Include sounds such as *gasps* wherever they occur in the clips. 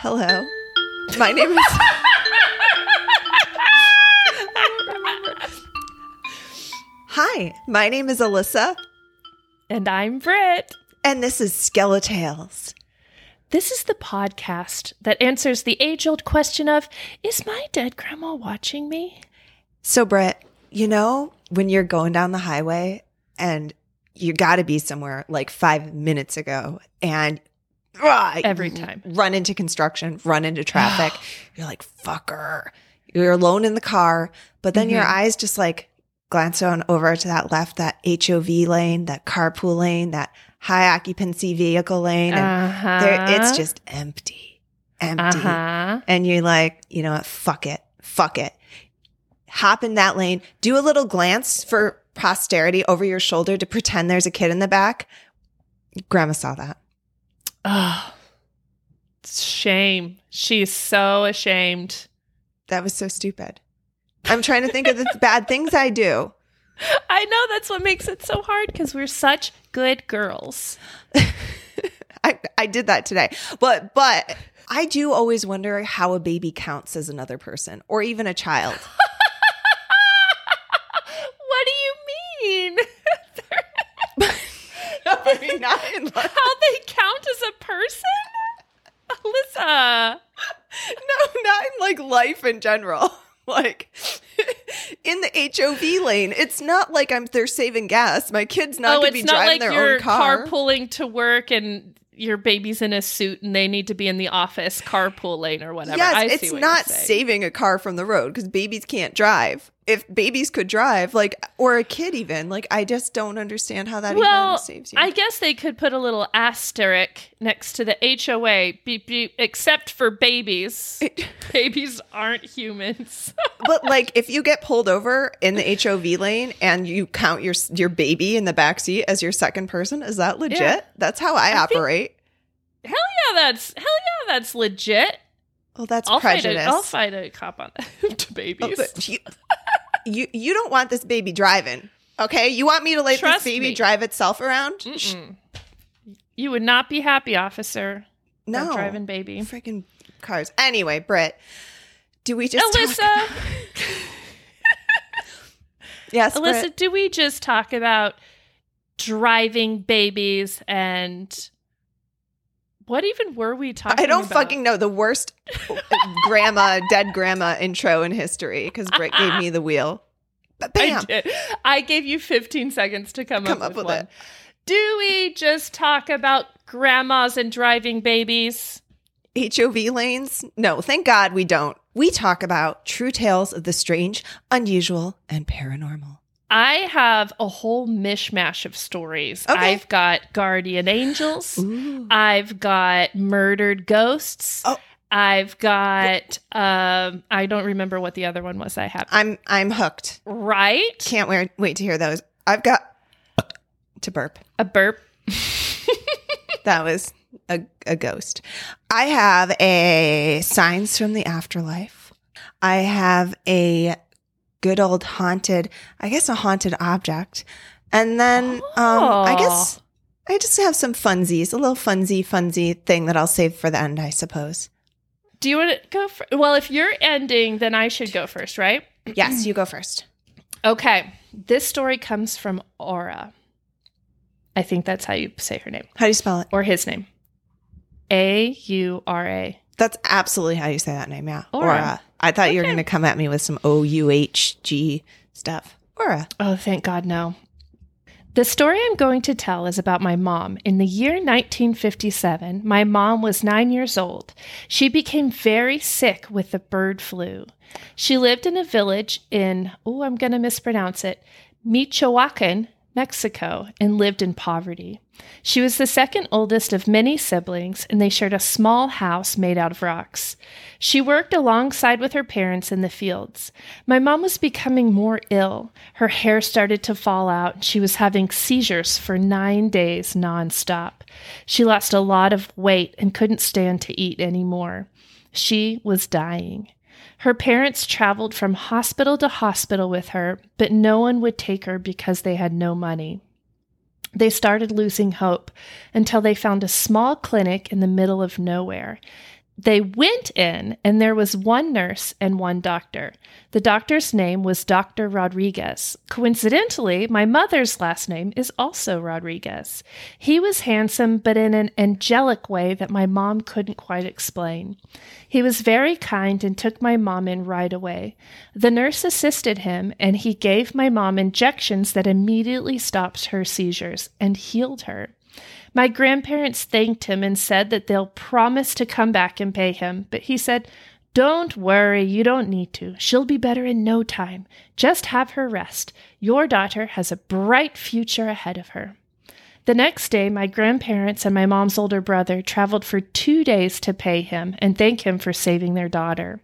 Hello. My name is. Hi, my name is Alyssa, And I'm Britt. and this is Skeletales. This is the podcast that answers the age old question of Is my dead grandma watching me? So, Britt, you know, when you're going down the highway and you got to be somewhere like five minutes ago and Every time. run into construction, run into traffic, *gasps* you're like, fucker. You're alone in the car, but then your Mhm. eyes just like glance on over to that left, that HOV lane, that carpool lane, that high occupancy vehicle lane. And Uh-huh. there, it's just empty, empty. Uh-huh. And you're like, you know what? Fuck it. Fuck it. Hop in that lane. Do a little glance for posterity over your shoulder to pretend there's a kid in the back. Grandma saw that. Oh. Shame. She's so ashamed. That was so stupid. I'm trying to think of the bad things I do. I know that's what makes it so hard because we're such good girls. *laughs* I, I did that today. But but I do always wonder how a baby counts as another person or even a child. what do you mean? I mean, not in like, *laughs* How they count as a person? Alyssa. no, not in like life in general. *laughs* Like in the HOV lane, it's not like I'm they're saving gas. My kid's not oh, gonna be driving like their you're own car. carpooling to work and your baby's in a suit and they need to be in the office carpool lane or whatever. yes, I see it's not saving a car from the road because babies can't drive. If babies could drive, like or a kid even, like I just don't understand how that Well, even saves you. Well, I guess they could put a little asterisk next to the HOV, beep, beep, except for babies. *laughs* babies aren't humans. *laughs* but like if you get pulled over in the HOV lane and you count your your baby in the back seat as your second person, is that legit? Yeah. That's how I, I think- operate. hell yeah, that's hell yeah, that's legit. well, that's I'll fight prejudice. a, I'll fight a cop on that *laughs* to Oh, babies. you, you you don't want this baby driving, okay? You want me to let Trust this baby me. drive itself around? Mm-mm. You would not be happy, officer. No, driving baby. freaking cars. Anyway, Britt, do we just Alyssa, Talk- *laughs* yes, Alyssa, Britt. do we just talk about driving babies and what even were we talking about? I don't about? fucking know the worst *laughs* grandma, dead grandma intro in history because Britt gave me the wheel. But I did. I gave you 15 seconds to come, come up, up with, with one. it. Do we just talk about grandmas and driving babies? HOV lanes? No, thank God we don't. We talk about true tales of the strange, unusual, and paranormal. I have a whole mishmash of stories. Okay. I've got guardian angels. Ooh. I've got murdered ghosts. Oh. I've got um I don't remember what the other one was I have. I'm I'm hooked. Right? Can't wait, wait to hear those. I've got to burp. A burp. *laughs* That was a, a ghost. I have a signs from the afterlife. I have a good old haunted, I guess a haunted object. And then um I guess I just have some funsies, a little funsy funsy thing that I'll save for the end, I suppose. Do you want to go for Well, if you're ending, then I should go first, right? Yes, you go first. Okay. This story comes from Aura. I think that's how you say her name How do you spell it? or his name. A U R A. That's absolutely how you say that name, yeah. Aura. Aura. I thought you were going to come at me with some O U H G stuff. Aura. Oh, thank God, no. The story I'm going to tell is about my mom. In the year 1957, my mom was nine years old. She became very sick with the bird flu. She lived in a village in, oh, I'm going to mispronounce it, Michoacan, Mexico, and lived in poverty. She was the second oldest of many siblings, and they shared a small house made out of rocks. She worked alongside with her parents in the fields. My mom was becoming more ill. Her hair started to fall out, and she was having seizures for nine days nonstop. She lost a lot of weight and couldn't stand to eat anymore. She was dying. Her parents traveled from hospital to hospital with her, but no one would take her because they had no money. They started losing hope until they found a small clinic in the middle of nowhere. They went in, and there was one nurse and one doctor. The doctor's name was Dr. Rodriguez. Coincidentally, my mother's last name is also Rodriguez. He was handsome, but in an angelic way that my mom couldn't quite explain. He was very kind and took my mom in right away. The nurse assisted him, and he gave my mom injections that immediately stopped her seizures and healed her. My grandparents thanked him and said that they'll promise to come back and pay him, but he said, Don't worry, you don't need to. She'll be better in no time. Just have her rest. Your daughter has a bright future ahead of her. The next day, my grandparents and my mom's older brother traveled for two days to pay him and thank him for saving their daughter.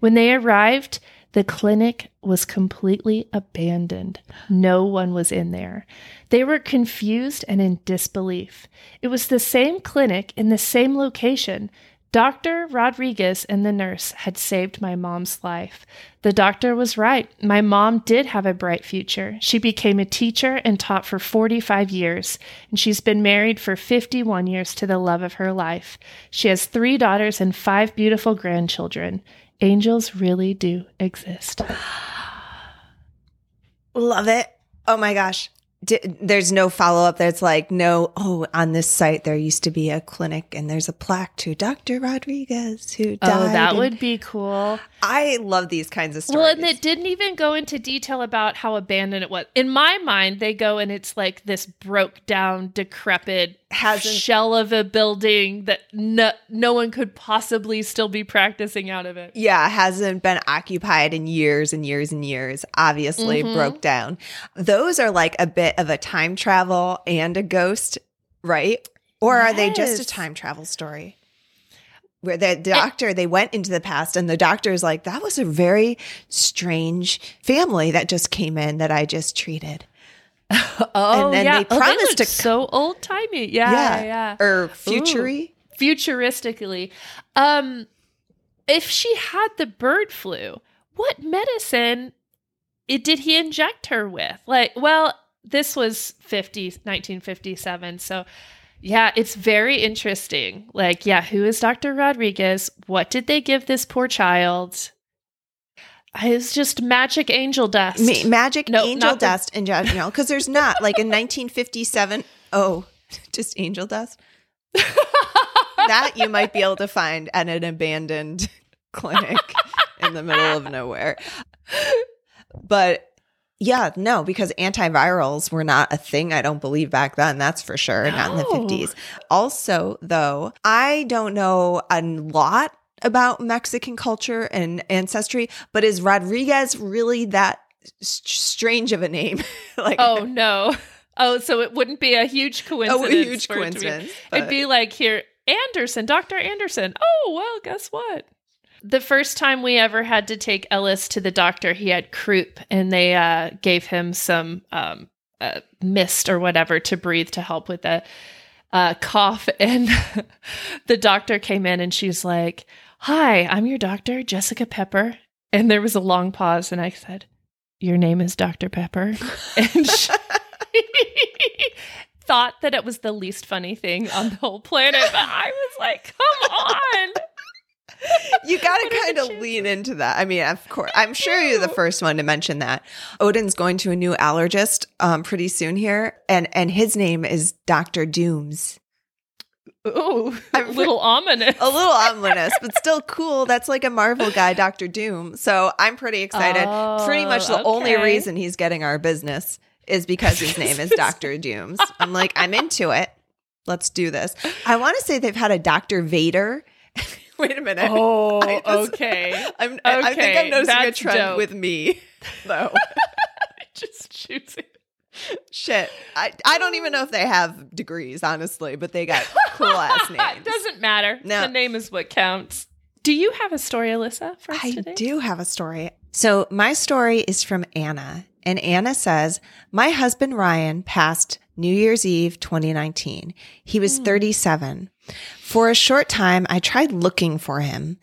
When they arrived, the clinic was completely abandoned. No one was in there. They were confused and in disbelief. It was the same clinic in the same location. Dr. Rodriguez and the nurse had saved my mom's life. The doctor was right. My mom did have a bright future. She became a teacher and taught for 45 years, and she's been married for 51 years to the love of her life. She has three daughters and five beautiful grandchildren angels really do exist. *gasps* Love it. Oh my gosh. D- there's no follow up that's like, no, oh, on this site, there used to be a clinic and there's a plaque to Dr. Rodriguez who died. Oh, that and- would be cool. I love these kinds of stories. Well, and it didn't even go into detail about how abandoned it was. In my mind, they go and it's like this broke down, decrepit Hasn't- shell of a building that no, no one could possibly still be practicing out of it. yeah, hasn't been occupied in years and years and years, obviously Mhm. broke down. Those are like a bit of a time travel and a ghost, right? Or are they just a time travel story? Where the doctor, they went into the past and the doctor is like, that was a very strange family that just came in that I just treated. *laughs* Oh, then yeah. they Oh, promised look to- so old timey. Yeah, Yeah. yeah. Or futury. futuristically. Um, if she had the bird flu, what medicine it, did he inject her with? Like, well, this was 50, 1957. So, yeah, it's very interesting. Like, yeah, who is Dr. Rodriguez? What did they give this poor child? It's just magic angel dust. Ma- magic No, angel not the- dust in general because there's not. Like in 1957 *laughs* oh *laughs* just angel dust? *laughs* That you might be able to find at an abandoned clinic in the middle of nowhere. But yeah no because antivirals were not a thing i don't believe back then that's for sure not in the 50s also though i don't know a lot about mexican culture and ancestry but is rodriguez really that s- strange of a name *laughs* like oh, no. Oh, so it wouldn't be a huge coincidence. oh, a huge for it be- coincidence It'd be like here, Anderson, Dr. Anderson. Oh, well, guess what? The first time we ever had to take Ellis to the doctor, he had croup and they uh, gave him some um, uh, mist or whatever to breathe to help with the uh, cough. *laughs* And *laughs* the doctor came in and she's like, Hi, I'm your doctor, Jessica Pepper. And there was a long pause and I said, Your name is Dr. Pepper. And she *laughs* thought that it was the least funny thing on the whole planet, but I was like, come on. you got to kind of lean into that. I mean, of course, I'm sure you're the first one to mention that. Odin's going to a new allergist um, pretty soon here, and and his name is Doctor Dooms. Ooh, *laughs* a I'm little ominous. A little *laughs* ominous, but still cool. That's like a Marvel guy, Doctor Doom. So I'm pretty excited. Oh, pretty much the oh, only reason he's getting our business is because his name is *laughs* Doctor Dooms. I'm like, I'm into it. Let's do this. I want to say they've had a Doctor Vader. Wait a minute. Oh, just- okay. I'm, I think Okay, I'm noticing a that's trend dope. with me, though. Just choosing. Shit, I I don't even know if they have degrees, honestly, but they got cool ass *laughs* It names. doesn't matter. No. The name is what counts. Do you have a story, Alyssa, for us I today? do have a story. So my story is from Anna, and Anna says, "My husband Ryan passed New Year's Eve 2019. He was hmm. 37. For a short time, I tried looking for him."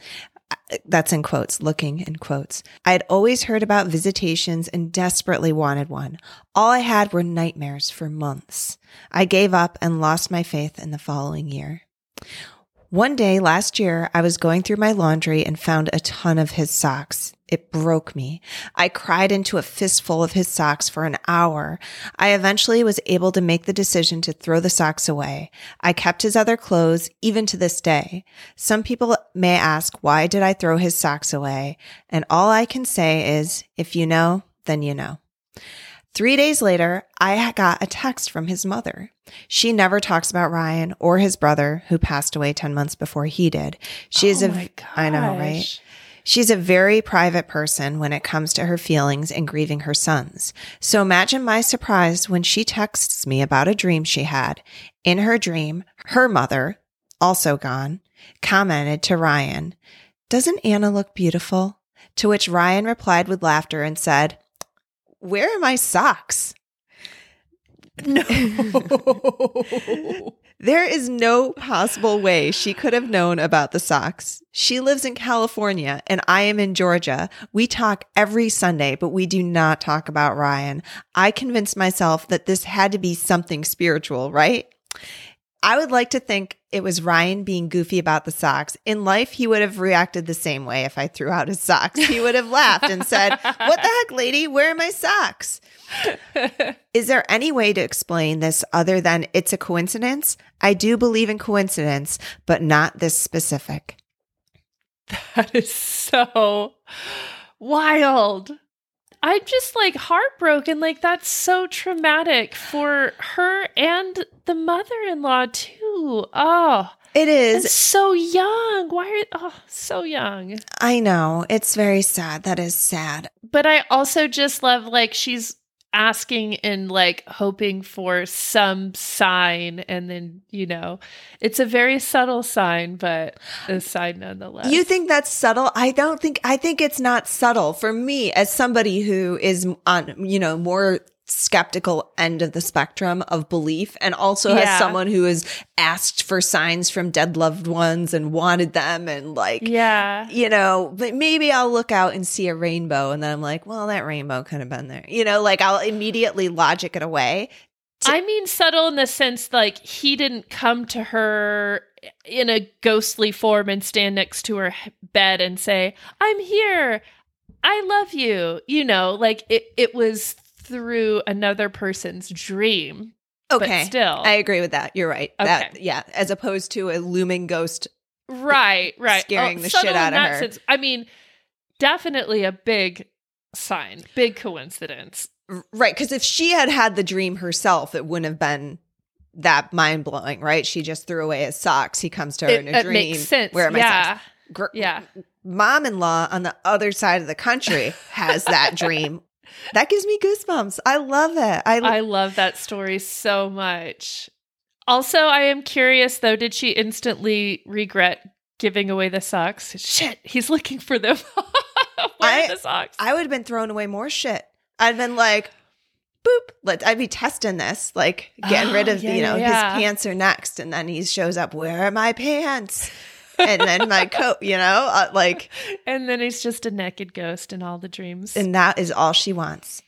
That's in quotes, looking in quotes. I had always heard about visitations and desperately wanted one. All I had were nightmares for months. I gave up and lost my faith in the following year. One day last year, I was going through my laundry and found a ton of his socks. It broke me. I cried into a fistful of his socks for an hour. I eventually was able to make the decision to throw the socks away. I kept his other clothes even to this day. Some people may ask, why did I throw his socks away? And all I can say is, if you know, then you know. Three days later, I got a text from his mother. She never talks about Ryan or his brother, who passed away 10 months before he did. She is Oh a, my I know, right? She's a very private person when it comes to her feelings and grieving her sons. So imagine my surprise when she texts me about a dream she had. In her dream, her mother, also gone, commented to Ryan, Doesn't Anna look beautiful? To which Ryan replied with laughter and said, Where are my socks? *laughs* No. *laughs* There is no possible way she could have known about the socks. She lives in California and I am in Georgia. We talk every Sunday, but we do not talk about Ryan. I convinced myself that this had to be something spiritual, right? I would like to think it was Ryan being goofy about the socks. In life, he would have reacted the same way if I threw out his socks. He would have laughed and said, What the heck, lady? Where are my socks? Is there any way to explain this other than it's a coincidence? I do believe in coincidence, but not this specific. *laughs* that is so wild. I'm just like heartbroken. Like, that's so traumatic for her and the mother in law, too. Oh, it is and so young. Why are, oh, so young. I know. It's very sad. That is sad. But I also just love, like, she's asking and like hoping for some sign and then you know it's a very subtle sign but a sign nonetheless You think that's subtle? I don't think, I think it's not subtle for me as somebody who is on, you know, more skeptical end of the spectrum of belief and also Yeah. as someone who has asked for signs from dead loved ones and wanted them and like, yeah you know, but maybe I'll look out and see a rainbow and then I'm like, well, that rainbow could have been there. You know, like I'll immediately logic it away. I mean, subtle in the sense like he didn't come to her in a ghostly form and stand next to her bed and say, I'm here. I love you. You know, like it, it was through another person's dream. Okay. But still. I agree with that. You're right. That Okay. yeah, as opposed to a looming ghost. Eh, right, right. Oh, scaring the subtle shit out in of that her. sense. I mean, definitely a big sign, big coincidence. Right, cuz if she had had the dream herself, it wouldn't have been that mind-blowing, right? She just threw away his socks. He comes to her It, in a dream. makes sense. Where are my yeah. socks? Gr- Yeah. Mom-in-law on the other side of the country has that dream. That gives me goosebumps. I love it. I, I love that story so much. Also, I am curious though, did she instantly regret giving away the socks? Shit, he's looking for them. *laughs* Where I- are the socks? I would have been throwing away more shit. I'd been like, boop. Let I'd be testing this, like getting rid Oh, of yeah, you know yeah. his pants are next, and then he shows up. Where are my pants? And then my coat. You know, uh, like, and then he's just a naked ghost in all the dreams. and that is all she wants.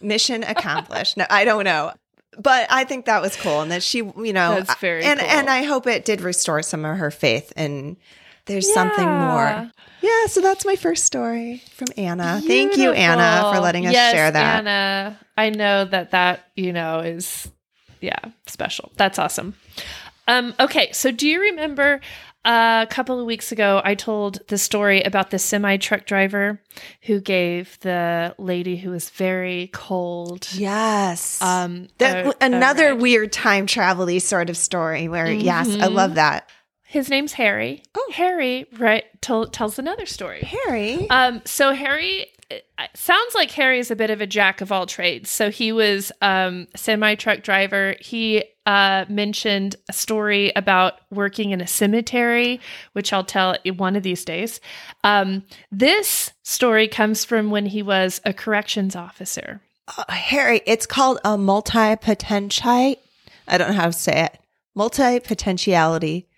Mission accomplished. No, I don't know. But I think that was cool, and that she, you know, That's very and cool. and I hope it did restore some of her faith, and there's something more. Yeah. Yeah, so that's my first story from Anna. Thank you, Anna, for letting us Yes, share that. Anna, I know that that, you know, is yeah, special. That's awesome. Um okay, so do you remember uh, a couple of weeks ago I told the story about the semi truck driver who gave the lady who was very cold Yes. um that, a- a another ride. weird time travel sort of story where, yes, I love that. His name's Harry. Oh. Harry right tell, tells another story. Harry. Um, so Harry sounds like Harry is a bit of a jack of all trades. So he was um semi truck driver. He uh mentioned a story about working in a cemetery, which I'll tell one of these days. Um, this story comes from when he was a corrections officer. Uh, Harry, it's called a multi potentialite. I don't know how to say it. Multi potentiality.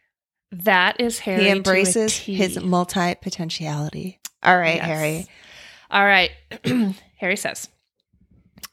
That is Harry. He embraces his multi potentiality. All right, Yes. Harry. All right. *clears throat* Harry says,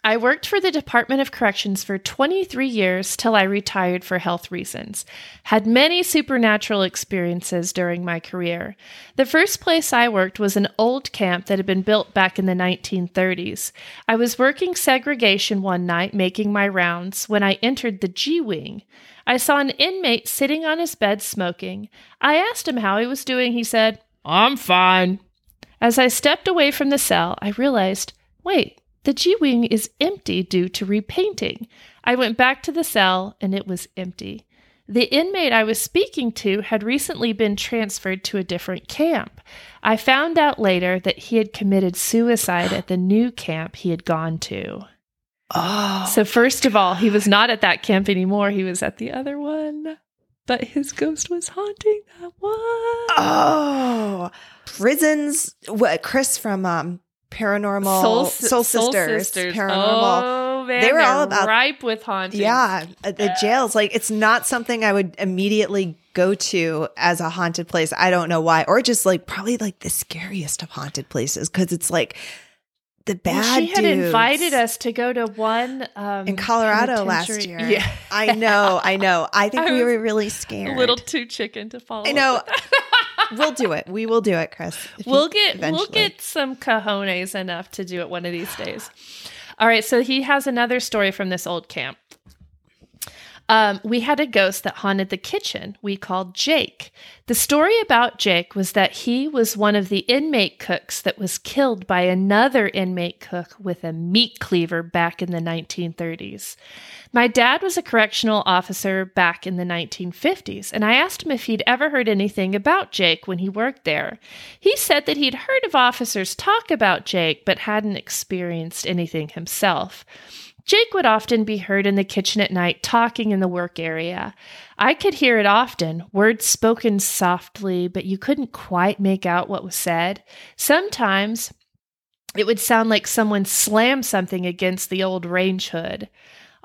I worked for the Department of Corrections for 23 years till I retired for health reasons. Had many supernatural experiences during my career. The first place I worked was an old camp that had been built back in the 1930s. I was working segregation one night making my rounds when I entered the G Wing. I saw an inmate sitting on his bed smoking. I asked him how he was doing. He said, I'm fine. As I stepped away from the cell, I realized wait, the G Wing is empty due to repainting. I went back to the cell and it was empty. The inmate I was speaking to had recently been transferred to a different camp. I found out later that he had committed suicide at the new camp he had gone to. Oh. So, first of all, he was not at that camp anymore. He was at the other one. But his ghost was haunting that one. Oh. Prisons. What Chris from um Paranormal Soul, Soul, Sisters, Paranormal. Oh, man, They were all about- ripe with hauntings. Yeah, uh, the jails. Like it's not something I would immediately go to as a haunted place. I don't know why, or just like probably like the scariest of haunted places because it's like the Well, bad. she had dudes. invited us to go to one um, in Colorado last year. Yeah, I know, I know. I *laughs* think I we were really scared. a little too chicken to follow. I know. We'll do it. We will do it, Chris. We'll get we'll get some cojones enough to do it one of these days. All right, so he has another story from this old camp. Um, we had a ghost that haunted the kitchen we called Jake. The story about Jake was that he was one of the inmate cooks that was killed by another inmate cook with a meat cleaver back in the 1930s. My dad was a correctional officer back in the 1950s, and I asked him if he'd ever heard anything about Jake when he worked there. He said that he'd heard of officers talk about Jake, but hadn't experienced anything himself. Jake would often be heard in the kitchen at night talking in the work area. I could hear it often, words spoken softly, but you couldn't quite make out what was said. Sometimes it would sound like someone slammed something against the old range hood.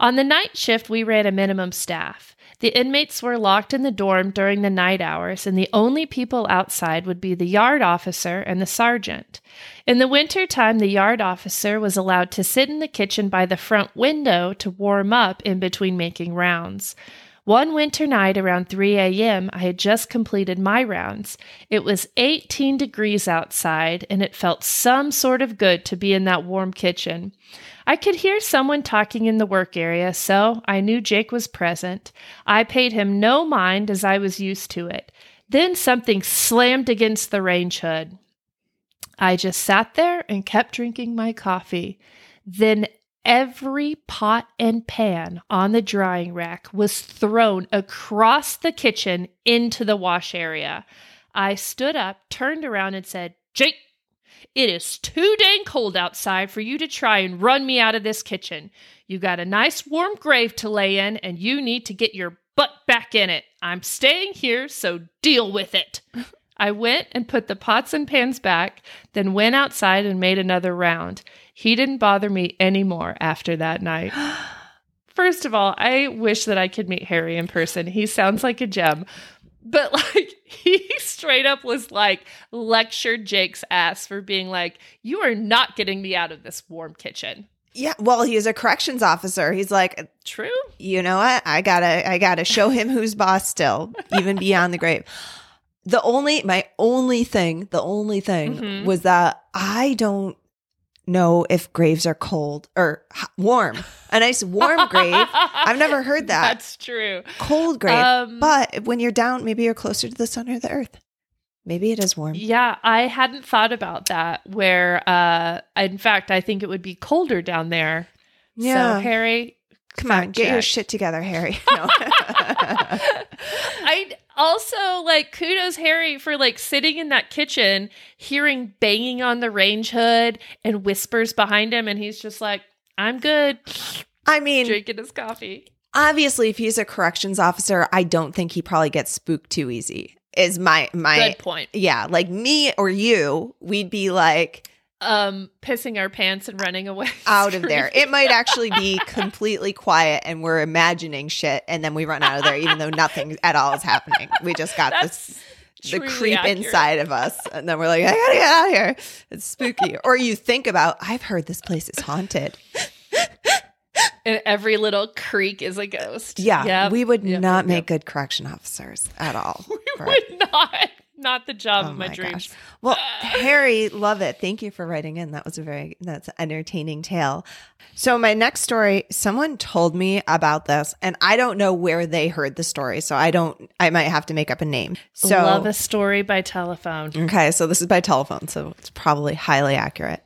On the night shift, we ran a minimum staff. The inmates were locked in the dorm during the night hours, and the only people outside would be the yard officer and the sergeant. In the winter time, the yard officer was allowed to sit in the kitchen by the front window to warm up in between making rounds. One winter night around 3 a.m., I had just completed my rounds. It was 18 degrees outside, and it felt some sort of good to be in that warm kitchen. I could hear someone talking in the work area, so I knew Jake was present. I paid him no mind as I was used to it. Then something slammed against the range hood. I just sat there and kept drinking my coffee. Then every pot and pan on the drying rack was thrown across the kitchen into the wash area. I stood up, turned around, and said, Jake, it is too dang cold outside for you to try and run me out of this kitchen. You got a nice warm grave to lay in, and you need to get your butt back in it. I'm staying here, so deal with it. I went and put the pots and pans back, then went outside and made another round. He didn't bother me anymore after that night. *gasps* First of all, I wish that I could meet Harry in person. He sounds like a gem. But *laughs* like he straight up was like lectured Jake's ass for being like, "You are not getting me out of this warm kitchen." Yeah, well, he's a corrections officer. He's like, True. you know what? I gotta, I gotta show him who's boss still, even beyond the grave. The only, my only thing, the only thing Mhm. was that I don't know if graves are cold or warm. A nice warm grave. I've never *laughs* heard that. That's true. Cold grave. Um, but when you're down, maybe you're closer to the sun or the earth. Maybe it is warm. Yeah, I hadn't thought about that. Where, uh, in fact, I think it would be colder down there. Yeah. So, Harry, Come on, get your shit together, Harry. *laughs* No. I also like kudos Harry for like sitting in that kitchen, hearing banging on the range hood and whispers behind him, and he's just like, "I'm good," I mean, drinking his coffee. obviously, if he's a corrections officer, I don't think he probably gets spooked too easy. Is my my Good point. yeah, like me or you, we'd be like Um, pissing our pants and running away *laughs* out of there. It might actually be *laughs* completely quiet and we're imagining shit and then we run out of there even though nothing at all is happening. We just got this the creep accurate. inside of us and then we're like, I gotta get out of here. It's spooky. or you think about, I've heard this place is haunted. *laughs* And every little creak is a ghost. Yeah, Yep. we would Yep, not yep, make good correction officers at all. We for would not. Not the job Oh of my, my dreams. gosh. Well, *sighs* Harry, love it. Thank you for writing in. That was a very that's an entertaining tale. So my next story, someone told me about this, and I don't know where they heard the story, so I don't. I might have to make up a name. So Love a story by telephone. Okay, so this is by telephone, so it's probably highly accurate.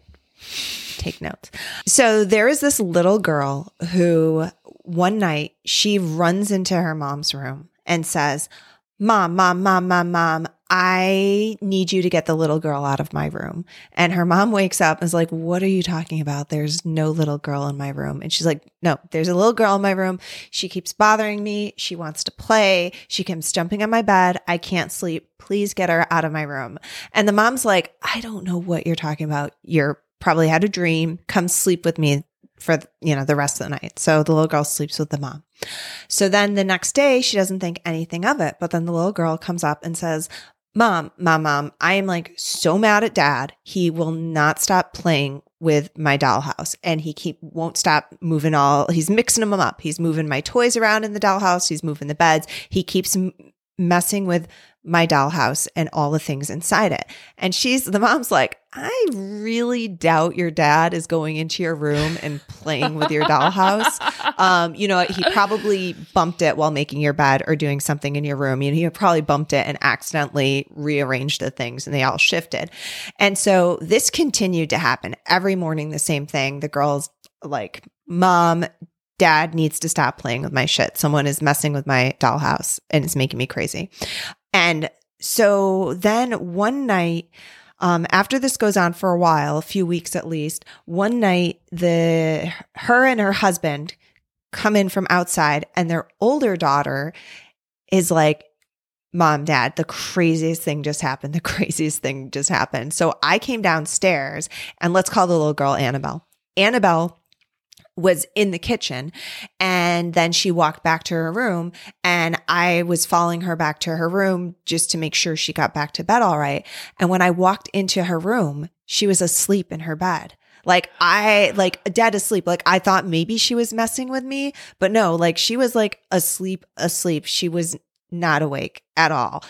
Take notes. So there is this little girl who one night she runs into her mom's room and says, Mom, mom, mom, mom, mom, I need you to get the little girl out of my room. And her mom wakes up and is like, What are you talking about? There's no little girl in my room. And she's like, No, there's a little girl in my room. She keeps bothering me. She wants to play. She comes jumping on my bed. I can't sleep. Please get her out of my room. And the mom's like, I don't know what you're talking about. You're probably had a dream. Come sleep with me for you know the rest of the night. So the little girl sleeps with the mom. So then the next day she doesn't think anything of it, but then the little girl comes up and says, "Mom, mom, mom, I am like so mad at dad. He will not stop playing with my dollhouse and he keep won't stop moving all he's mixing them up. He's moving my toys around in the dollhouse, he's moving the beds. He keeps m- messing with my dollhouse and all the things inside it. And she's the mom's like, I really doubt your dad is going into your room and playing with your *laughs* dollhouse. Um, you know, he probably bumped it while making your bed or doing something in your room. You know, he probably bumped it and accidentally rearranged the things and they all shifted. And so this continued to happen every morning, the same thing. The girl's like, Mom, dad needs to stop playing with my shit. Someone is messing with my dollhouse and it's making me crazy. And so then one night, um, after this goes on for a while, a few weeks at least, one night the her and her husband come in from outside and their older daughter is like, Mom, dad, the craziest thing just happened. The *laughs* craziest thing just happened. So I came downstairs and let's call the little girl Annabelle. Annabelle was in the kitchen and then she walked back to her room and I was following her back to her room just to make sure she got back to bed all right. And when I walked into her room, she was asleep in her bed. Like I like dead asleep. Like I thought maybe she was messing with me, but no, like she was like asleep, asleep. She was not awake at all.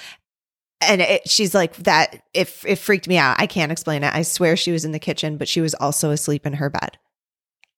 And it, she's like that. It, it freaked me out. I can't explain it. I swear she was in the kitchen, but she was also asleep in her bed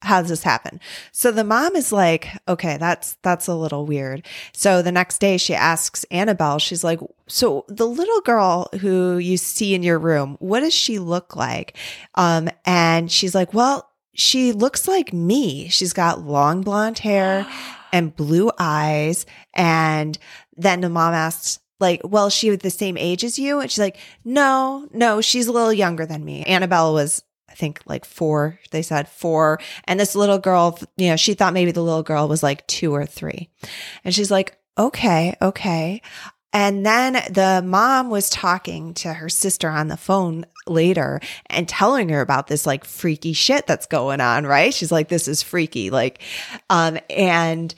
how does this happen? So the mom is like okay that's that's a little weird. So the next day she asks annabelle she's like so the little girl who you see in your room what does she look like? Um and she's like well she looks like me. She's got long blonde hair *gasps* and blue eyes. And then the mom asks like, well, she was the same age as you? And she's like, no, no, she's a little younger than me. Annabelle was I think like four, they said four. And this little girl, you know, she thought maybe the little girl was like two or three. And she's like, okay, okay. And then the mom was talking to her sister on the phone later and telling her about this like freaky shit that's going on, right? She's like, this is freaky. Like, um, and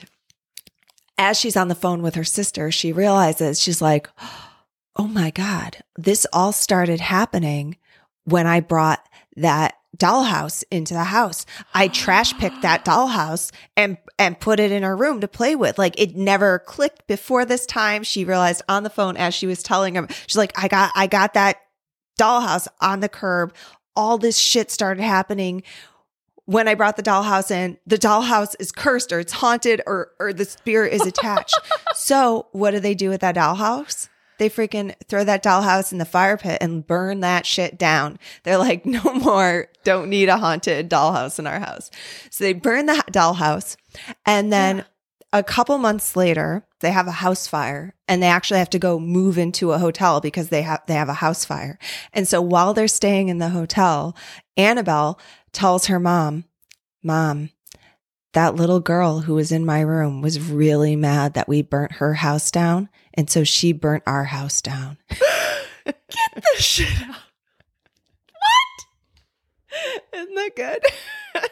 as she's on the phone with her sister, she realizes she's like, oh my God, this all started happening when I brought that dollhouse into the house. I trash picked that *gasps* dollhouse and and put it in her room to play with. Like it never clicked before this time. She realized on the phone as she was telling him, she's like, I got I got that dollhouse on the curb. All this shit started happening when I brought the dollhouse in. The dollhouse is cursed or it's haunted or or the spirit is attached. *laughs* so what do they do with that dollhouse? They freaking throw that dollhouse in the fire pit and burn that shit down. They're like, *laughs* no more, don't need a haunted dollhouse in our house. So they burn the dollhouse. And then yeah. a couple months later, they have a house fire and they actually have to go move into a hotel because they have, they have a house fire. And so while they're staying in the hotel, Annabelle tells her mom, mom, that little girl who was in my room was really mad that we burnt her house down. And so she burnt our house down. *gasps* Get the shit out. What? Isn't that good? *laughs*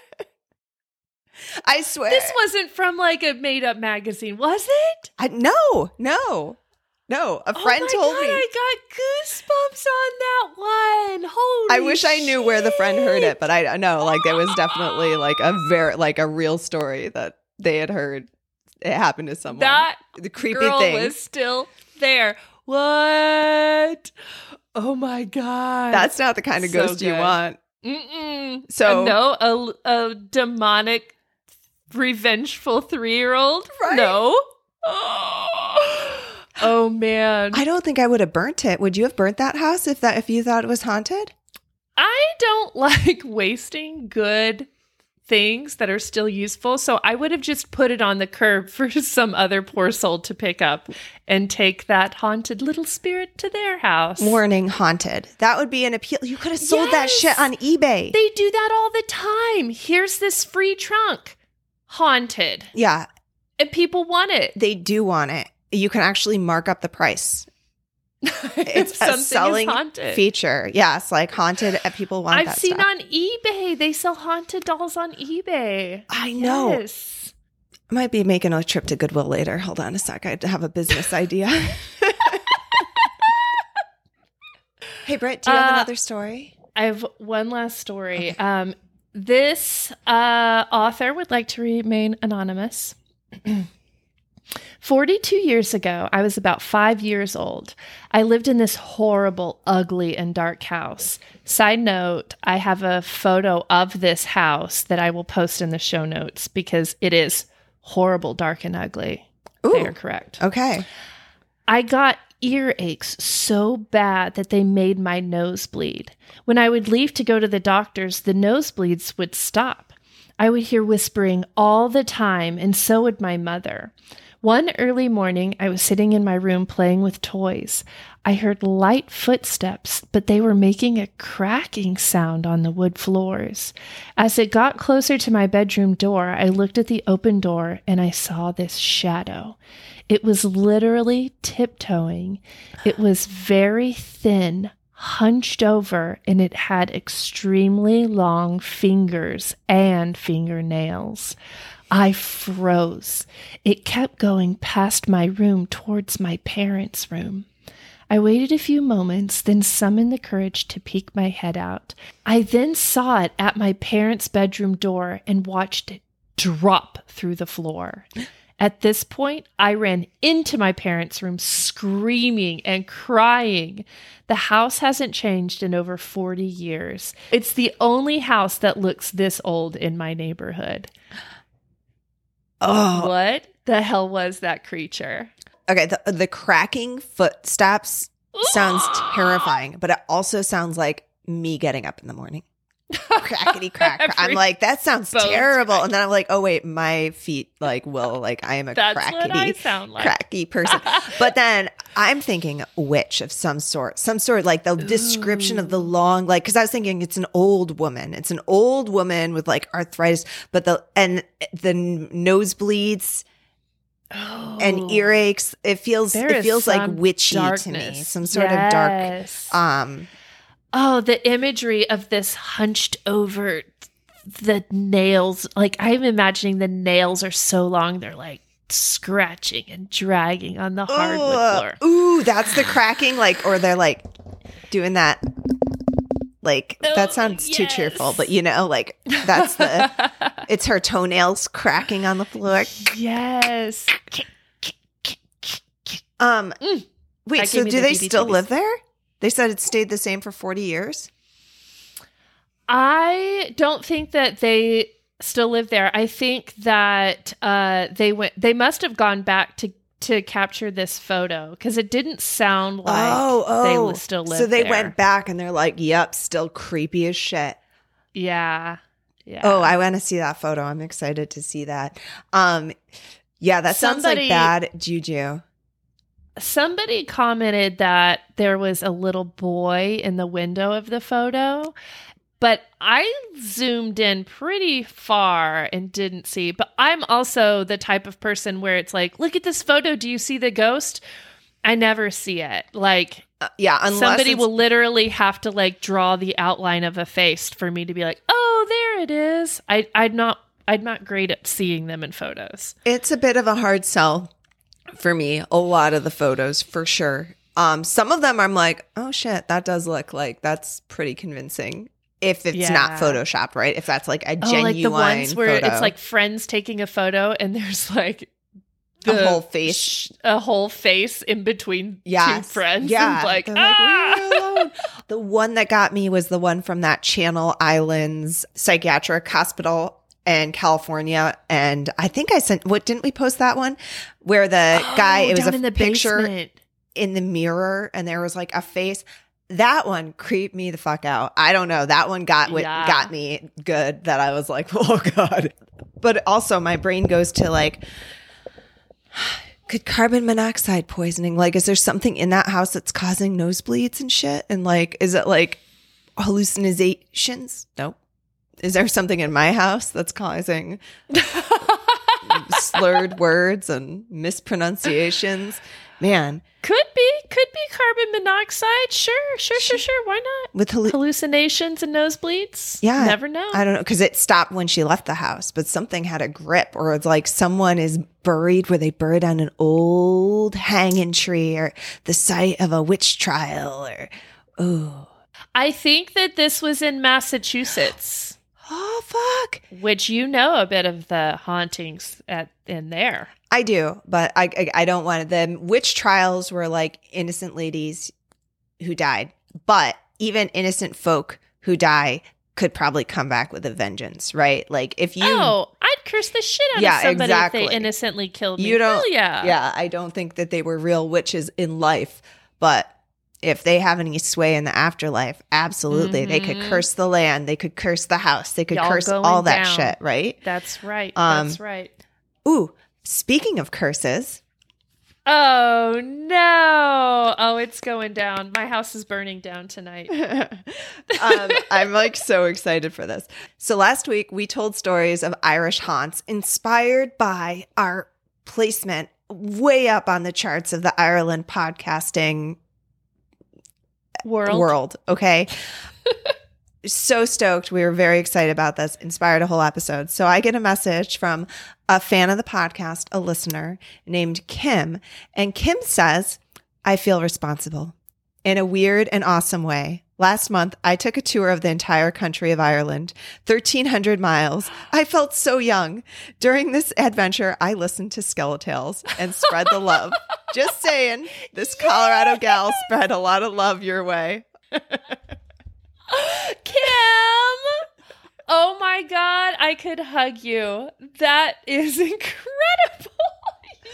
I swear. This wasn't from like a made up magazine, was it? I, no, no. No, a Oh friend my told God, me. I got goosebumps on that one. Holy I wish I knew where the friend heard it, but I know like there was definitely like a very like a real story that they had heard. It happened to someone. that the creepy girl thing. was still there. What? Oh my god. That's not the kind of So ghost you want. Mm-mm. So- Uh, no, a, a demonic, revengeful three year old. Right. No. *gasps* Oh man. I don't think I would have burnt it. Would you have burnt that house if that if you thought it was haunted? I don't *laughs* like wasting good things that are still useful. So I would have just put it on the curb *laughs* for some other poor soul to pick up and take that haunted little spirit to their house. Warning, haunted. That would be an appeal. You could have sold that shit on eBay. They do that all the time. Here's this free trunk. Haunted. yeah, And people want it. they do want it. You can actually mark up the price. *laughs* It's a selling haunted. feature. Yes, like haunted. People want I've seen stuff. on eBay. They sell haunted dolls on eBay. I know. Yes. I might be making a trip to Goodwill later. Hold on a sec. I have a business idea. *laughs* hey, Britt, do you have Uh, another story? I have one last story. Um, this uh, author would like to remain anonymous. *clears throat* 42 years ago, I was about five years old. I lived in this horrible, ugly, and dark house. Side note, I have a photo of this house that I will post in the show notes because it is horrible, dark, and ugly. they are correct. Okay. I got earaches so bad that they made my nose bleed. When I would leave to go to the doctors, the nosebleeds would stop. I would hear whispering all the time, and so would my mother. One early morning, I was sitting in my room playing with toys. I heard light footsteps, but they were making a cracking sound on the wood floors. As it got closer to my bedroom door, I looked at the open door and I saw this shadow. It was literally tiptoeing. It was very thin, hunched over, and it had extremely long fingers and fingernails. I froze. It kept going past my room towards my parents' room. I waited a few moments, then summoned the courage to peek my head out. I then saw it at my parents' bedroom door and watched it drop through the floor. At this point, I ran into my parents' room screaming and crying. The house hasn't changed in over 40 years. It's the only house that looks this old in my neighborhood. Oh, What the hell was that creature? okay. The, the cracking footsteps sounds *gasps* terrifying, but it also sounds like me getting up in the morning. Crackety *laughs* crack. crack. I'm like, that sounds terrible. And then I'm like, oh wait, my feet like will like I am a That's crackety sound like. cracky person. *laughs* but then I'm thinking witch of some sort, some sort like the description of the long, like, cause I was thinking it's an old woman. It's an old woman with like arthritis, but the, and the nosebleeds and Oh, earaches. It feels, there it feels like witchy to me. Some sort of dark, um, Oh, the imagery of this hunched over the nails. Like I'm imagining the nails are so long they're like scratching and dragging on the hardwood Ugh. floor. Ooh, that's the cracking, like, or they're like doing that. Like that Oh, sounds too cheerful, but you know, like that's the *laughs* it's her toenails cracking on the floor. yes. Um, Mm. wait, so do they still live there? They said it stayed the same for forty years. I don't think that they still live there. I think that uh, they went. They must have gone back to to capture this photo because it didn't sound like oh, oh, they still live. So they there. went back and they're like, "Yep, still creepy as shit." Yeah. Yeah. Oh, I want to see that photo. I'm excited to see that. Um, yeah, that sounds like bad juju. Somebody commented that there was a little boy in the window of the photo, but I zoomed in pretty far and didn't see. But I'm also the type of person where it's like, look at this photo. Do you see the ghost? I never see it. Like Uh, yeah, unless somebody will literally have to like draw the outline of a face for me to be like, oh, there it is. I, I'm not. I'm not great at seeing them in photos. It's a bit of a hard sell for me. A lot of the photos, for sure. Um, some of them I'm like, oh shit, that does look like that's pretty convincing. If it's Yeah. not photoshopped, right? If that's like a genuine, Oh, like the ones where photo. it's like friends taking a photo and *laughs* there's like a the whole face. sh- a whole face in between two friends. Yeah. and like, like, ah! "Leave me alone." *laughs* the one that got me was the one from that Channel Islands psychiatric hospital in California. And I think I sent what didn't we post that one? Where the guy Oh, it was a in the picture basement. in the mirror and there was like a face. That one creeped me the fuck out. I don't know. That one got what Yeah. got me good that I was like, *laughs* oh God. But also my brain goes to like could carbon monoxide poisoning like is there something in that house that's causing nosebleeds and shit and like is it like hallucinations nope is there something in my house that's causing slurred words and mispronunciations man Could be, could be carbon monoxide. Sure, sure, sure, sure. Why not? with hallu- Hallucinations and nosebleeds. Yeah. never know. I don't know because it stopped when she left the house, but something had a grip, or it's like someone is buried where they buried on an old hanging tree, or the site of a witch trial, or oh, I think that this was in Massachusetts, oh fuck, which you know a bit of the hauntings at in there. I do, but I I, I don't want it. The witch trials were like innocent ladies who died, but even innocent folk who die could probably come back with a vengeance, right? Like if you oh, I'd curse the shit out Yeah, of somebody if they innocently killed me. You don't- Hell yeah. yeah, I don't think that they were real witches in life, but if they have any sway in the afterlife, absolutely. They could Mhm. curse the land, they could curse the house, they could Y'all curse all that down. shit, right? That's right. Um, That's right. Ooh, speaking of curses, Oh no! Oh, it's going down. My house is burning down tonight. *laughs* um, I'm like so excited for this. So last week we told stories of Irish haunts inspired by our placement way up on the charts of the Ireland podcasting World. world. Okay. *laughs* so stoked. We were very excited about this, inspired a whole episode. So I get a message from a fan of the podcast, a listener named Kim. And Kim says, I feel responsible in a weird and awesome way. Last month, I took a tour of the entire country of Ireland, 1,300 miles. I felt so young. During this adventure, I listened to Skeletales and spread the love. *laughs* Just saying, this Colorado gal spread a lot of love your way. Kim! Oh my god, I could hug you. That is *laughs* incredible.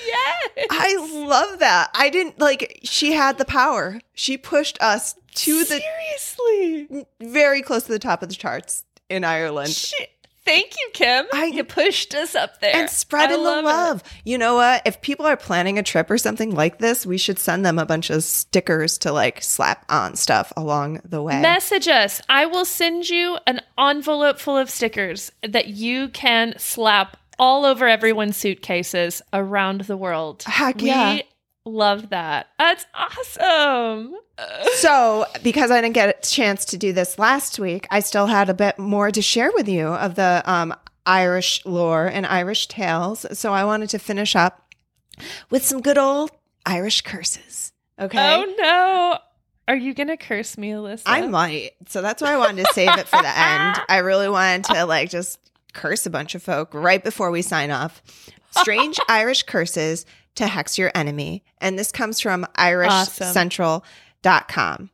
yes. I love that. I didn't like, she had the power. She pushed us to the Seriously. very close to the top of the charts in Ireland. Shit. Thank you, Kim. I- you pushed us up there. and spreading the love it. love. You know what? If people are planning a trip or something like this, we should send them a bunch of stickers to like slap on stuff along the way. Message us. I will send you an envelope full of stickers that you can slap all over everyone's suitcases around the world. Heck we yeah. Love that. That's awesome. *laughs* so, because I didn't get a chance to do this last week, I still had a bit more to share with you of the um, Irish lore and Irish tales. So, I wanted to finish up with some good old Irish curses. Okay. Oh no. Are you going to curse me, Alyssa? I might. So that's why I wanted to save it for the end. *laughs* I really wanted to like just curse a bunch of folk right before we sign off. Strange *laughs* Irish curses to hex your enemy. And this comes from irishcentral.com.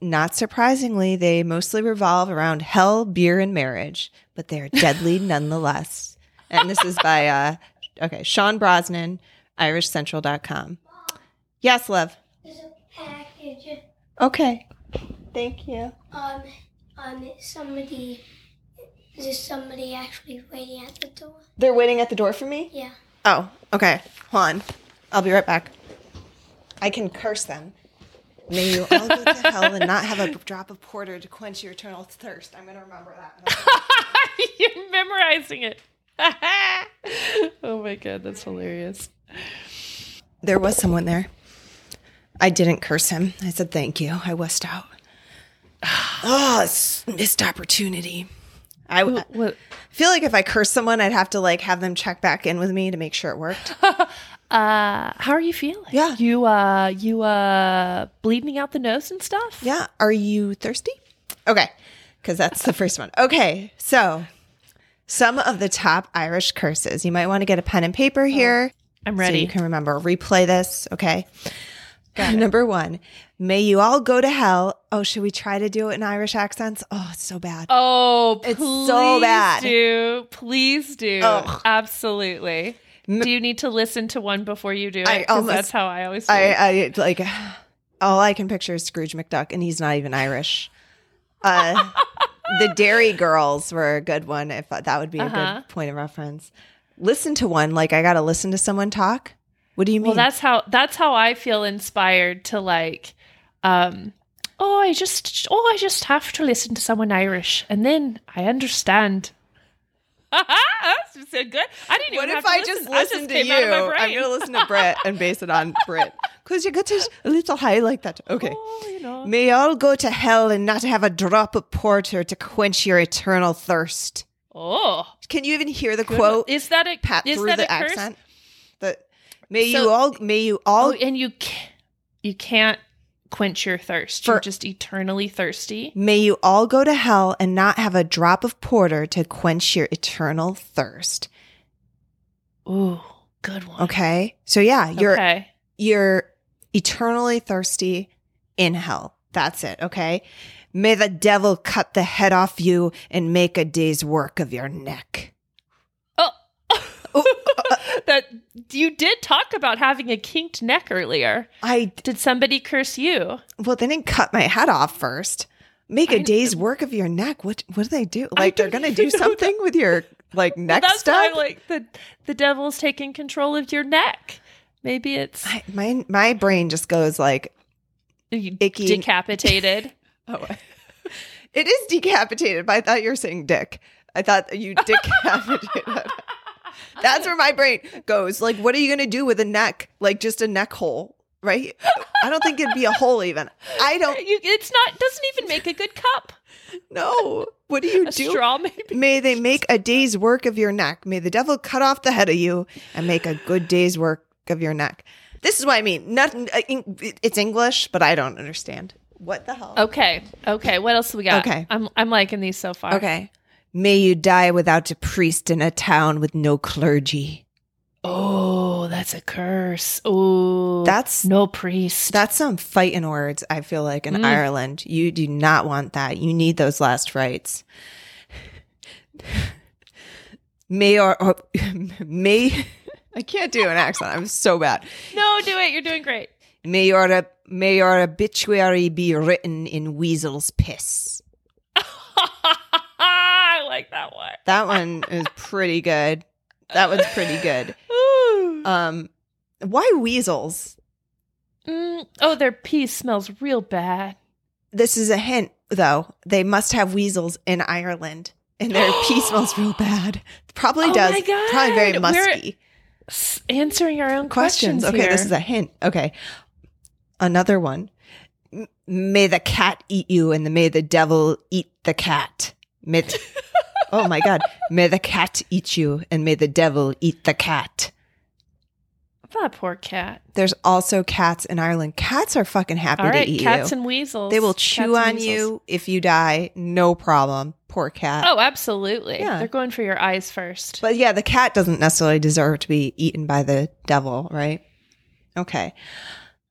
Not surprisingly, they mostly revolve around hell, beer, and marriage, but they're deadly *laughs* nonetheless. And this is by uh okay, Sean Brosnan, irishcentral.com. Yes, love. There's a package. Okay. Thank you. Um, um, somebody. Is there somebody actually waiting at the door? They're waiting at the door for me? Yeah. Oh, okay. Hold on. I'll be right back. I can curse them. May you all go to hell and not have a *laughs* drop of porter to quench your eternal thirst. I'm going to remember that. *laughs* You're memorizing it. *laughs* oh my god, that's hilarious. there was someone there. I didn't curse him. I said thank you. I wussed out. *sighs* Oh, missed opportunity. I w- What? feel like if I curse someone, I'd have to like have them check back in with me to make sure it worked. *laughs* Uh, how are you feeling? Yeah. You uh you uh bleeding out the nose and stuff? Yeah. Are you thirsty? Okay. Because that's the first one. Okay. So, some of the top Irish curses. You might want to get a pen and paper here. I'm ready. So you can remember. Replay this. Okay. Number one, may you all go to hell. Oh, should we try to do it in Irish accents? Oh, it's so bad. Oh, It's please so bad. Do please do Ugh. absolutely. Do you need to listen to one before you do it? Almost- that's how I always. Do I. I like all I can picture is Scrooge McDuck, and he's not even Irish. Uh, *laughs* the Derry Girls were a good one. If that would be a Uh-huh. good point of reference. Listen to one. Like I got to listen to someone talk. What do you mean? Well, that's how that's how I feel inspired to like. Um Oh, I just oh, I just have to listen to someone Irish, and then I understand. *laughs* That's just so good. I didn't what even if have I listen. just listen to you? out of my I'm going to listen to Britt and base it on *laughs* Britt because you got to a little high like that. Okay. Oh, you know. May you all go to hell and not have a drop of porter to quench your eternal thirst. Oh, Can you even hear the good. quote? Is that a pat is through that the a curse? accent. The may So- you all may you all Oh, and you ca- you can't quench your thirst. For- You're just eternally thirsty. may you all go to hell and not have a drop of porter to quench your eternal thirst. Ooh, good one. Okay? So yeah, you're okay. you're eternally thirsty in hell. That's it, okay? May the devil cut the head off you and make a day's work of your neck. That you did talk about having a kinked neck earlier. I Did somebody curse you? well they didn't cut my head off first. Make a I- day's work of your neck. What what do they do? Like they're gonna do something with your like neck That's stuff? why, like the the devil's taking control of your neck. Maybe it's I, my my brain just goes like you icky. decapitated. *laughs* oh, *laughs* it is decapitated. But I thought you were saying dick. I thought you *laughs* decapitated. That's where my brain goes. Like, what are you gonna do with a neck? Like just a neck hole, right? I don't think it'd be a hole even. I don't You, it's not doesn't even make a good cup. No. What do you A do? straw maybe. May they make a day's work of your neck. May the devil cut off the head of you and make a good day's work of your neck. This is what I mean. Nothing. Uh, it's English, but I don't understand. What the hell? Okay. Okay. What else do we got? Okay. I'm I'm liking these so far. Okay. May you die without a priest in a town with no clergy. Oh, that's a curse. Oh, That's no priest. that's some fighting words. I feel like in Mm. Ireland, you do not want that. You need those last rites. May or, or *laughs* may *laughs* I can't do an accent. I'm so bad. no, do it. You're doing great. May your may your obituary be written in weasel's piss. Like that one. That one is pretty good. That one's pretty good. *laughs* Um, why weasels? Mm, oh, their pee smells real bad. This is a hint, though. They must have weasels in Ireland, and their pee *gasps* smells real bad. Probably Oh does. Probably very We're musky. Answering our own Questions. questions. Okay, here. this is a hint. Okay, another one. May the cat eat you, and the, may the devil eat the cat. May *laughs* th- oh my God! May the cat eat you, and may the devil eat the cat. that poor cat. There's also cats in Ireland. Cats are fucking happy All right, to eat you. cats you. and weasels. they will chew on you if you die. No problem. Poor cat. Oh, absolutely. Yeah. They're going for your eyes first. But yeah, the cat doesn't necessarily deserve to be eaten by the devil, right? Okay.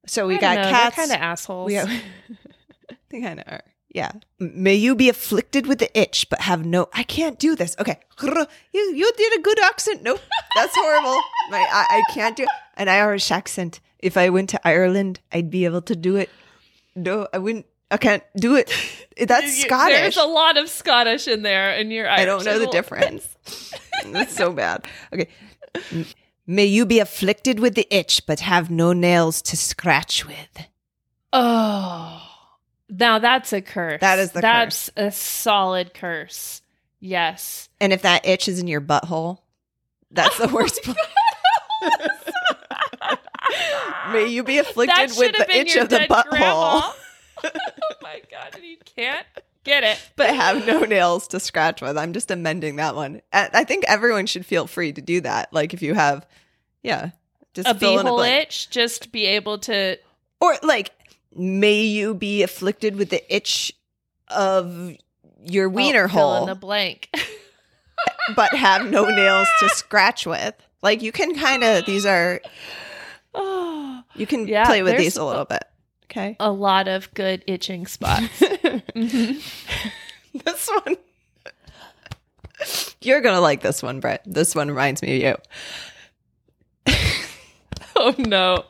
So we I got know, cats. Kind of assholes. we *laughs* they kind of are. Yeah. May you be afflicted with the itch, but have no. I can't do this. Okay. You you did a good accent. Nope, that's horrible. *laughs* My, I, I can't do an Irish accent. If I went to Ireland, I'd be able to do it. No, I wouldn't. I can't do it. *laughs* That's You- Scottish. There's a lot of Scottish in there, and you're I don't know the difference. *laughs* That's so bad. Okay. May you be afflicted with the itch, but have no nails to scratch with. Oh, now that's a curse. That is the That's a solid curse. Yes. And if that itch is in your butthole, that's the *laughs* oh worst place. May you be afflicted with the itch of the butthole, *laughs* oh my god, and you can't get it. but have no nails to scratch with. I'm just amending that one. I I think everyone should feel free to do that. Like if you have, yeah, Just a fill in a blank. itch, just be able to. Or like, may you be afflicted with the itch of your wiener oh, hole, in the blank. *laughs* but have no nails to scratch with. Like you can kind of these are oh, *sighs* you can Yeah, play with these a little bit. Okay. a lot of good itching spots. *laughs* Mhm. *laughs* this one. You're gonna like this one, Britt. This one reminds me of you. Oh no!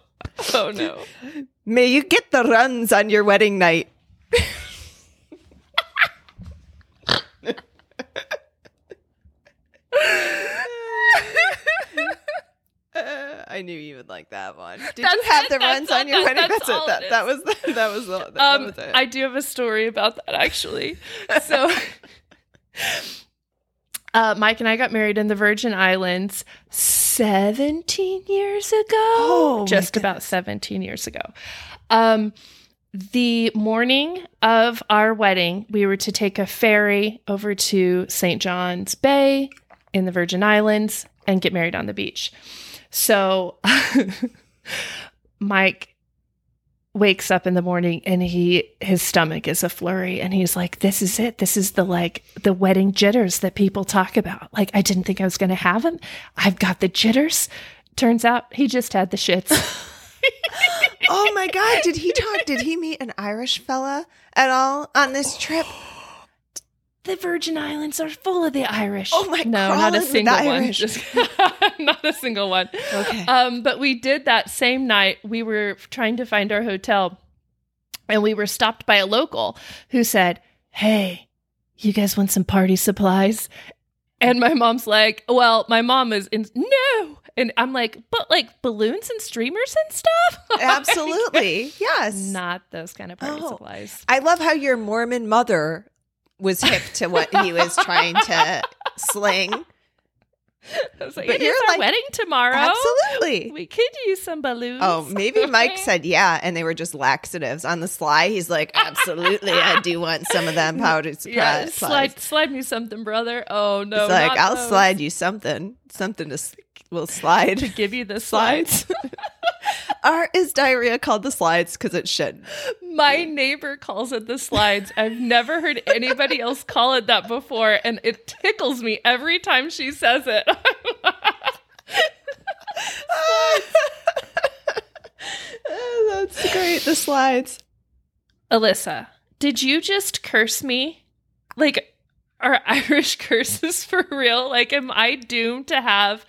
Oh no! May you get the runs on your wedding night. *laughs* Uh, I knew you would like that one. Did you have it, the that's runs on your that- wedding? that's That's, it. That, it that was the, that was the, that Um, was it. I do have a story about that actually. So, *laughs* uh, Mike and I got married in the Virgin Islands 17 years ago. Oh, just about 17 years ago. Um, the morning of our wedding, we were to take a ferry over to St. John's Bay in the Virgin Islands and get married on the beach. So, *laughs* Mike wakes up in the morning and he his stomach is a flurry and he's like this is it this is the like the wedding jitters that people talk about like i didn't think i was going to have them i've got the jitters turns out he just had the shits *laughs* *laughs* oh my god! Did he talk? Did he meet an Irish fella at all on this trip? The virgin islands are full of the irish Oh my- no not a single one Irish. Just- *laughs* not a single one Okay. Um, but we did that same night. We were trying to find our hotel, and we were stopped by a local who said, "Hey, you guys want some party supplies?" And my mom's like, "Well, my mom is in no." And I'm like, "But like balloons and streamers and stuff?" *laughs* Absolutely. *laughs* Yes. Not those kind of party Oh. supplies. I love how your Mormon mother was hip to what he was trying to sling. I was like, But "It is you're our like- wedding tomorrow. Absolutely. We could use some balloons." Oh, maybe *laughs* Mike said yeah, and they were just laxatives on the sly. He's like, absolutely, I do want some of them *laughs* powdered Yeah, slide, slide me something, brother. Oh no, He's like, I'll those. slide you something, something to s- will slide. to give you the *laughs* slides. Or is diarrhea called the slides? Because it should. My neighbor calls it the slides. I've never heard anybody else call it that before, and it tickles me every time she says it. *laughs* Oh, that's great. The slides. Alyssa, did you just curse me? Like, are Irish curses *laughs* for real? Like, am I doomed to have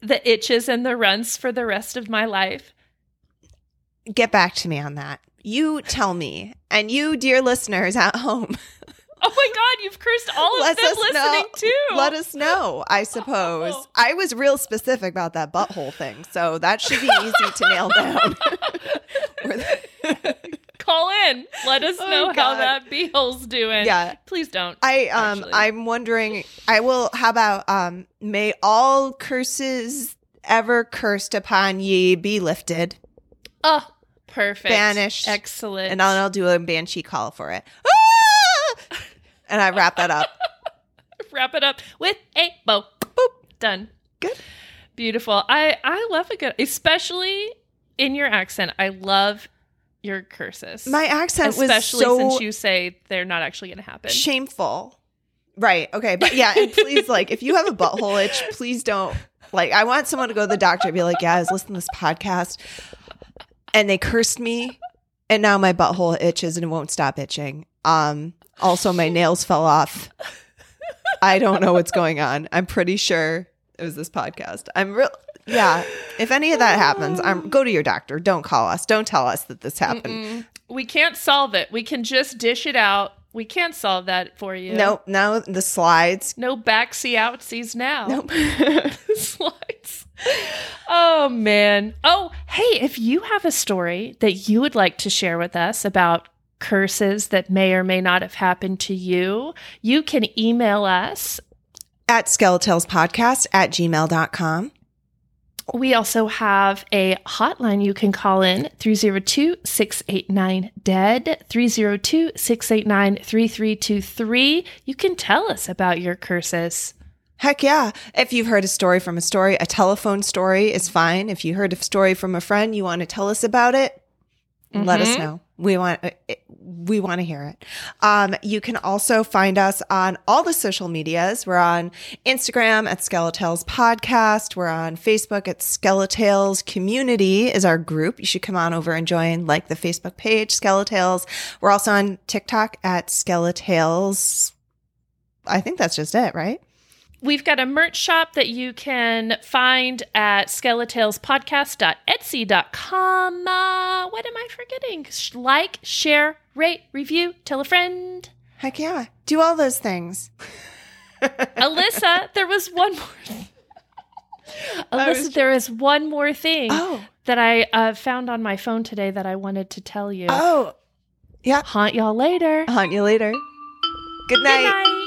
the itches and the runs for the rest of my life? Get back to me on that. You tell me, and you, dear listeners at home, *laughs* Oh my God, you've cursed all of them listening know. too. let us know. I *laughs* suppose Oh. I was real specific about that butthole thing, so that should be easy to nail *laughs* down. Call in. Let us Oh, know how that beehole's doing. Yeah. Please don't. I um Actually. I'm wondering I will how about um may all curses ever cursed upon ye be lifted Oh, perfect. Banished. Excellent. and then I'll do a banshee call for it. Ah! And I wrap that up. *laughs* wrap it up with a bow. Boop. Done. Good. Beautiful. I I love a good, especially in your accent. I love your curses. My accent was especially so since you say they're not actually going to happen. shameful. Right. Okay. But yeah, and please, like, if you have a butthole itch, please don't. Like, I want someone to go to the doctor and be like, yeah, I was listening to this podcast and they cursed me and now my butthole itches and it won't stop itching. Um, also, my nails fell off. I don't know what's going on. I'm pretty sure it was this podcast. I'm real. Yeah. If any of that happens, I'm go to your doctor. Don't call us. Don't tell us that this happened. Mm-mm. We can't solve it. We can just dish it out. We can't solve that for you. Nope. no, the slides. No backsy outsies now. Nope. *laughs* slides. Oh man. Oh, hey, if you have a story that you would like to share with us about curses that may or may not have happened to you, you can email us. at skeletalespodcast at gmail.com. We also have a hotline you can call in 302 689 DEAD, 302 689 3323. You can tell us about your curses. Heck yeah. If you've heard a story from a story, a telephone story is fine. If you heard a story from a friend, you want to tell us about it, let us Mhm. know. We want uh, we want to hear it. Um, you can also find us on all the social medias. We're on Instagram at Skeletales Podcast. We're on Facebook at Skeletales Community is our group. You should come on over and join, like the Facebook page Skeletales. We're also on TikTok at Skeletales. I think that's just it, right? We've got a merch shop that you can find at skeletalespodcast.etsy.com. Uh, what am I forgetting? Like, share, rate, review, tell a friend. Heck yeah. Do all those things. *laughs* Alyssa, there was one more. Alyssa, there is one more thing Oh, that I uh, found on my phone today that I wanted to tell you. oh. Yeah. Haunt y'all later. Hunt you later. Good night. Good night.